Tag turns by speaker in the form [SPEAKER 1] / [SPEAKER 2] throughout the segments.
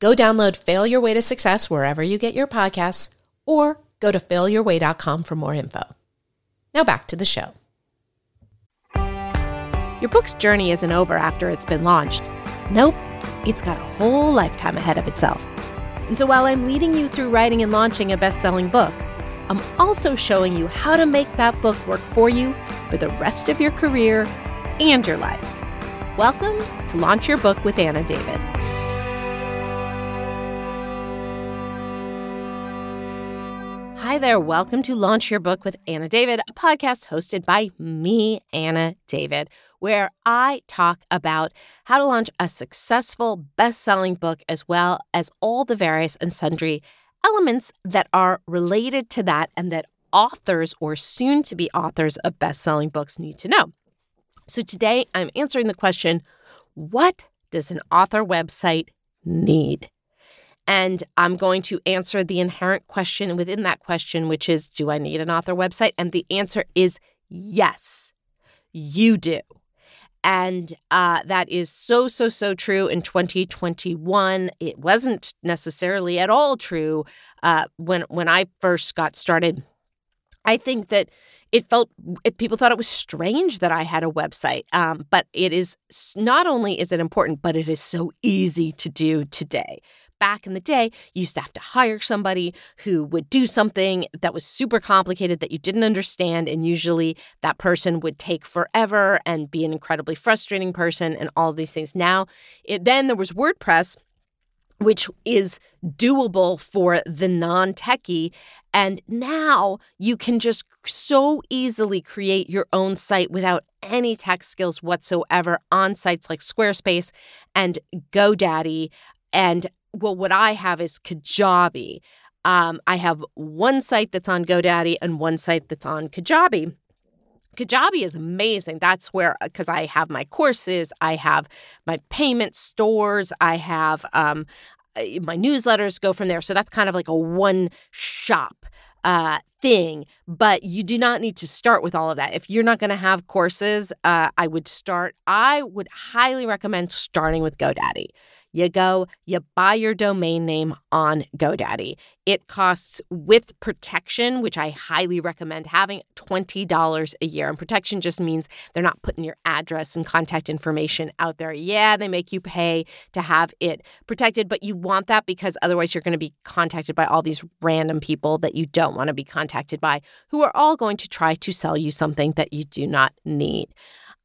[SPEAKER 1] Go download Fail Your Way to Success wherever you get your podcasts or go to failyourway.com for more info. Now back to the show. Your book's journey isn't over after it's been launched. Nope, it's got a whole lifetime ahead of itself. And so while I'm leading you through writing and launching a best selling book, I'm also showing you how to make that book work for you for the rest of your career and your life. Welcome to Launch Your Book with Anna David. Hi there. Welcome to Launch Your Book with Anna David, a podcast hosted by me, Anna David, where I talk about how to launch a successful best selling book as well as all the various and sundry elements that are related to that and that authors or soon to be authors of best selling books need to know. So today I'm answering the question what does an author website need? And I'm going to answer the inherent question within that question, which is Do I need an author website? And the answer is yes, you do. And uh, that is so, so, so true in 2021. It wasn't necessarily at all true uh, when, when I first got started. I think that it felt it, people thought it was strange that I had a website, um, but it is not only is it important, but it is so easy to do today back in the day, you used to have to hire somebody who would do something that was super complicated that you didn't understand. And usually that person would take forever and be an incredibly frustrating person and all these things. Now, it, then there was WordPress which is doable for the non techie. And now you can just so easily create your own site without any tech skills whatsoever on sites like Squarespace and GoDaddy. And well, what I have is Kajabi. Um, I have one site that's on GoDaddy and one site that's on Kajabi. Kajabi is amazing. That's where, because I have my courses, I have my payment stores, I have um, my newsletters go from there. So that's kind of like a one shop uh, thing, but you do not need to start with all of that. If you're not going to have courses, uh, I would start, I would highly recommend starting with GoDaddy you go, you buy your domain name on GoDaddy. It costs with protection, which I highly recommend having $20 a year. And protection just means they're not putting your address and contact information out there. Yeah, they make you pay to have it protected, but you want that because otherwise you're going to be contacted by all these random people that you don't want to be contacted by who are all going to try to sell you something that you do not need.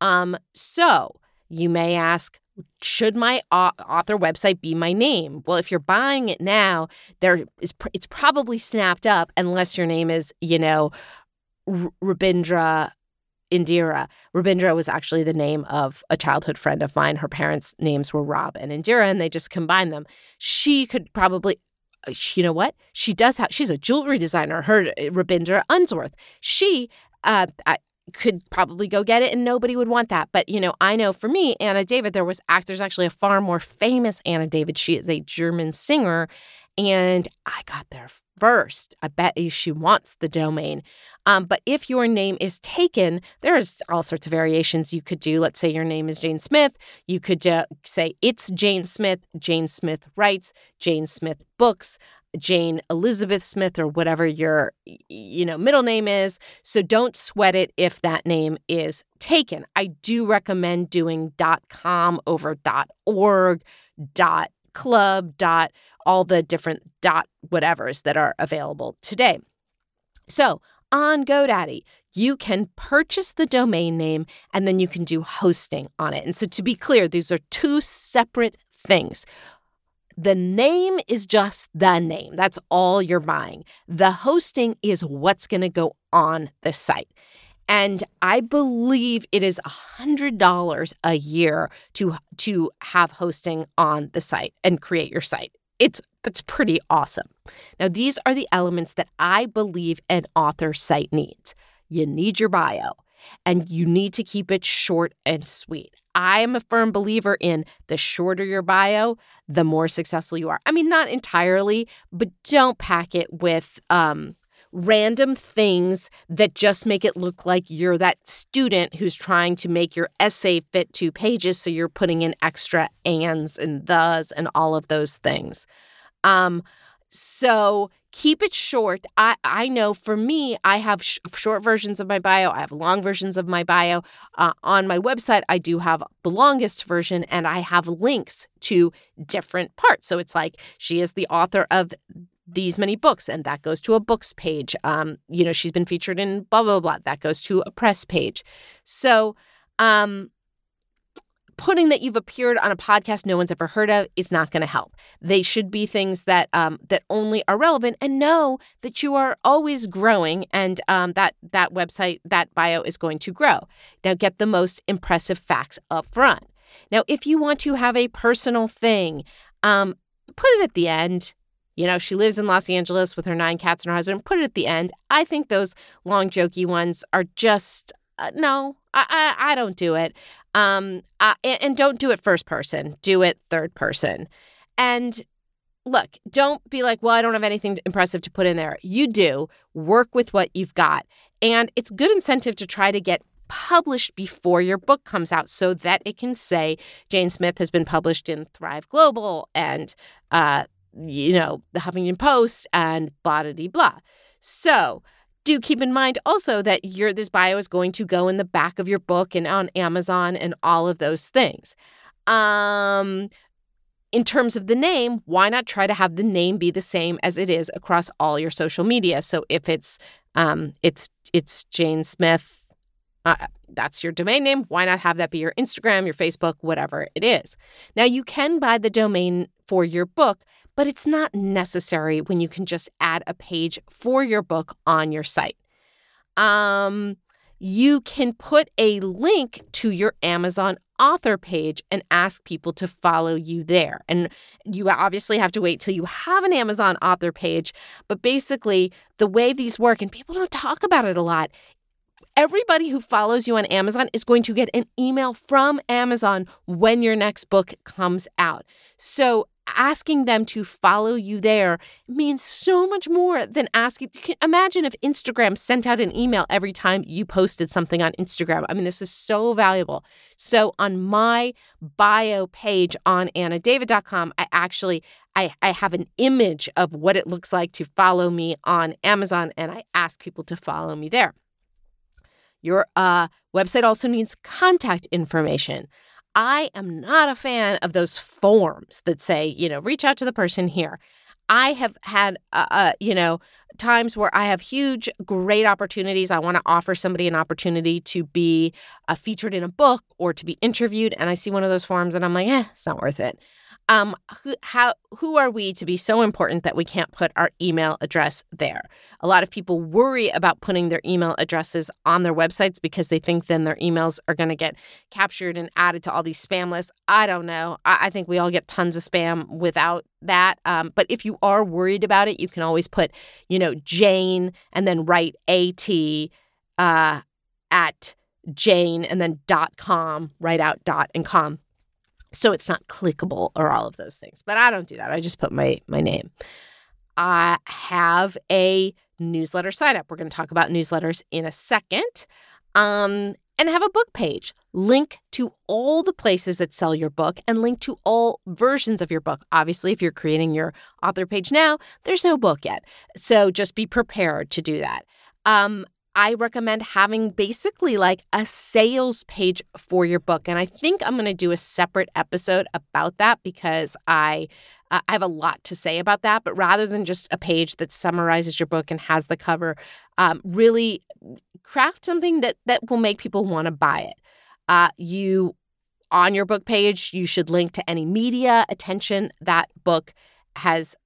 [SPEAKER 1] Um, so you may ask, should my author website be my name? Well, if you're buying it now, there is it's probably snapped up unless your name is, you know, Rabindra Indira. Rabindra was actually the name of a childhood friend of mine. Her parents' names were Rob and Indira, and they just combined them. She could probably uh, you know what? She does have, she's a jewelry designer, her uh, Rabindra Unsworth. She, uh, could probably go get it and nobody would want that. But, you know, I know for me, Anna David, there was there's actually a far more famous Anna David. She is a German singer and I got there first. I bet you she wants the domain. Um, but if your name is taken, there's all sorts of variations you could do. Let's say your name is Jane Smith. You could uh, say it's Jane Smith, Jane Smith writes, Jane Smith books. Jane Elizabeth Smith or whatever your you know middle name is. So don't sweat it if that name is taken. I do recommend doing .com over .org, .club, all the different dot whatevers that are available today. So on GoDaddy, you can purchase the domain name and then you can do hosting on it. And so to be clear, these are two separate things. The name is just the name. That's all you're buying. The hosting is what's going to go on the site. And I believe it is $100 a year to, to have hosting on the site and create your site. It's That's pretty awesome. Now, these are the elements that I believe an author site needs. You need your bio, and you need to keep it short and sweet. I am a firm believer in the shorter your bio, the more successful you are. I mean, not entirely, but don't pack it with um, random things that just make it look like you're that student who's trying to make your essay fit two pages. So you're putting in extra ands and thes and all of those things. Um, so keep it short. I, I know for me, I have sh- short versions of my bio, I have long versions of my bio. Uh, on my website, I do have the longest version and I have links to different parts. So it's like she is the author of these many books and that goes to a books page um you know she's been featured in blah blah blah that goes to a press page so um putting that you've appeared on a podcast no one's ever heard of is not going to help they should be things that um that only are relevant and know that you are always growing and um that that website that bio is going to grow now get the most impressive facts up front now if you want to have a personal thing um put it at the end you know, she lives in Los Angeles with her nine cats and her husband. Put it at the end. I think those long, jokey ones are just uh, no. I, I I don't do it. Um, and, don't do it first person. Do it third person. And look, don't be like, well, I don't have anything impressive to put in there. You do. Work with what you've got. And it's good incentive to try to get published before your book comes out so that it can say Jane Smith has been published in Thrive Global and uh, you know, the Huffington Post and blah, blah, blah, blah. So do keep in mind also that your this bio is going to go in the back of your book and on Amazon and all of those things. Um, in terms of the name, why not try to have the name be the same as it is across all your social media? So if it's um, it's it's Jane Smith, uh, that's your domain name. Why not have that be your Instagram, your Facebook, whatever it is? Now you can buy the domain for your book, but it's not necessary when you can just add a page for your book on your site. Um, you can put a link to your Amazon author page and ask people to follow you there. And you obviously have to wait till you have an Amazon author page. But basically, the way these work, and people don't talk about it a lot, everybody who follows you on Amazon is going to get an email from Amazon when your next book comes out. So asking them to follow you there means so much more than asking. You can imagine if Instagram sent out an email every time you posted something on Instagram. I mean, this is so valuable. So on my bio page on annadavid.com, I actually I, I have an image of what it looks like to follow me on Amazon, and I ask people to follow me there. Your uh, website also needs contact information. I am not a fan of those forms that say, you know, reach out to the person here. I have had, uh, uh, you know, times where I have huge, great opportunities. I want to offer somebody an opportunity to be uh, featured in a book or to be interviewed. And I see one of those forms and I'm like, eh, it's not worth it um, who, how, who are we to be so important that we can't put our email address there? A lot of people worry about putting their email addresses on their websites because they think then their emails are going to get captured and added to all these spam lists. I don't know. I, I think we all get tons of spam without that. Um, but if you are worried about it, you can always put, you know, Jane and then write at uh, at Jane and then dot com, write out dot and com so it's not clickable or all of those things. But I don't do that. I just put my my name. I have a newsletter sign up. We're going to talk about newsletters in a second. Um, and have a book page. Link to all the places that sell your book and link to all versions of your book. Obviously, if you're creating your author page now, there's no book yet. So just be prepared to do that. Um, I recommend having basically like a sales page for your book. And I think I'm going to do a separate episode about that because I uh, I have a lot to say about that. But rather than just a page that summarizes your book and has the cover, um, really craft something that that will make people want to buy it. Uh, you on your book page, you should link to any media attention that book has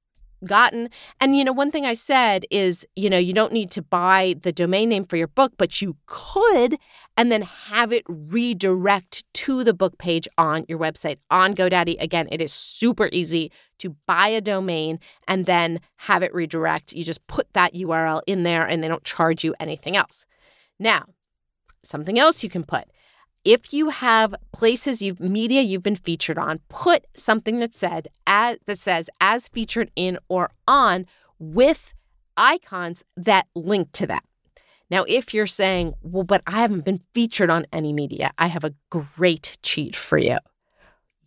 [SPEAKER 1] gotten. And, you know, one thing I said is, you know, you don't need to buy the domain name for your book, but you could and then have it redirect to the book page on your website on GoDaddy. Again, it is super easy to buy a domain and then have it redirect. You just put that URL in there and they don't charge you anything else. Now, something else you can put if you have places you've media you've been featured on, put something that said as that says as featured in or on with icons that link to that. Now, if you're saying, well, but I haven't been featured on any media, I have a great cheat for you.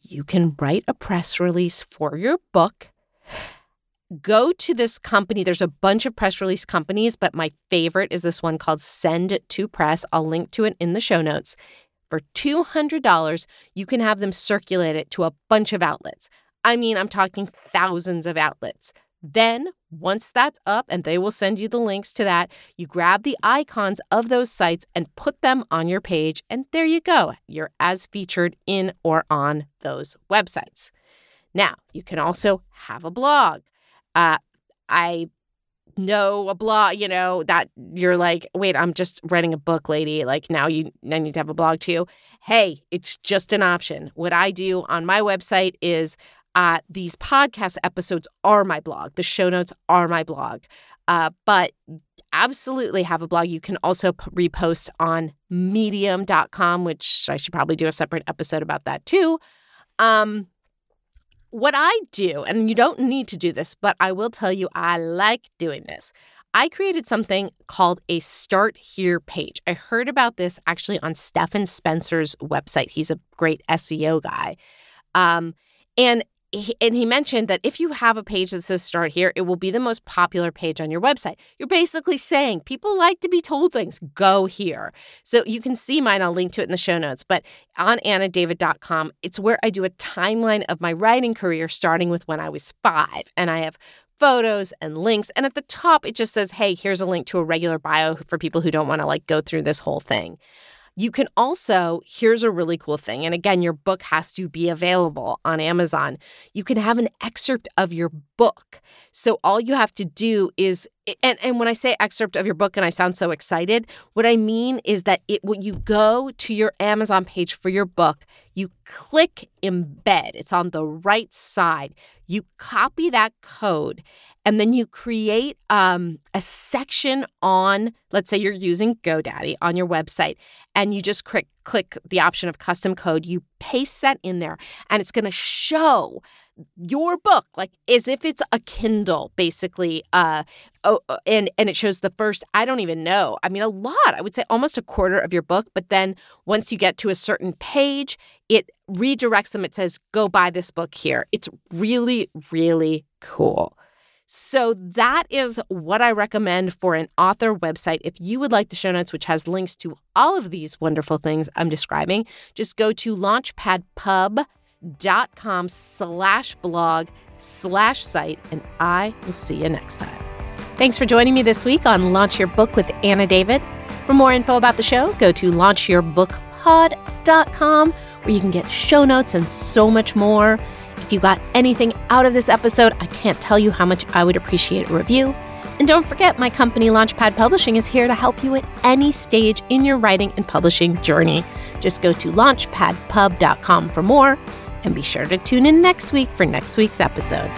[SPEAKER 1] You can write a press release for your book. Go to this company. There's a bunch of press release companies, but my favorite is this one called Send to Press. I'll link to it in the show notes. For $200, you can have them circulate it to a bunch of outlets. I mean, I'm talking thousands of outlets. Then, once that's up, and they will send you the links to that, you grab the icons of those sites and put them on your page, and there you go. You're as featured in or on those websites. Now, you can also have a blog. Uh, I know a blog, you know, that you're like, wait, I'm just writing a book, lady. Like now you I need to have a blog too. Hey, it's just an option. What I do on my website is uh, these podcast episodes are my blog. The show notes are my blog. Uh, but absolutely have a blog. You can also p- repost on medium.com, which I should probably do a separate episode about that too. Um, what I do, and you don't need to do this, but I will tell you I like doing this. I created something called a Start Here page. I heard about this actually on Stephan Spencer's website. He's a great SEO guy. Um, and and he mentioned that if you have a page that says start here, it will be the most popular page on your website. You're basically saying people like to be told things, go here. So you can see mine, I'll link to it in the show notes. But on annadavid.com, it's where I do a timeline of my writing career starting with when I was five. And I have photos and links. And at the top, it just says, hey, here's a link to a regular bio for people who don't want to like go through this whole thing. You can also, here's a really cool thing. And again, your book has to be available on Amazon. You can have an excerpt of your book. So all you have to do is, and, and when I say excerpt of your book and I sound so excited, what I mean is that it when you go to your Amazon page for your book, you click embed. It's on the right side. You copy that code and then you create um, a section on, let's say you're using GoDaddy on your website, and you just click, click the option of custom code. You paste that in there, and it's going to show your book like as if it's a Kindle, basically. Uh, oh, and and it shows the first. I don't even know. I mean, a lot. I would say almost a quarter of your book. But then once you get to a certain page, it redirects them. It says, "Go buy this book here." It's really, really cool. So that is what I recommend for an author website. If you would like the show notes, which has links to all of these wonderful things I'm describing, just go to launchpadpub.com slash blog slash site, and I will see you next time. Thanks for joining me this week on Launch Your Book with Anna David. For more info about the show, go to launchyourbookpod.com where you can get show notes and so much more. If you got anything out of this episode, I can't tell you how much I would appreciate a review. And don't forget, my company Launchpad Publishing is here to help you at any stage in your writing and publishing journey. Just go to launchpadpub.com for more and be sure to tune in next week for next week's episode.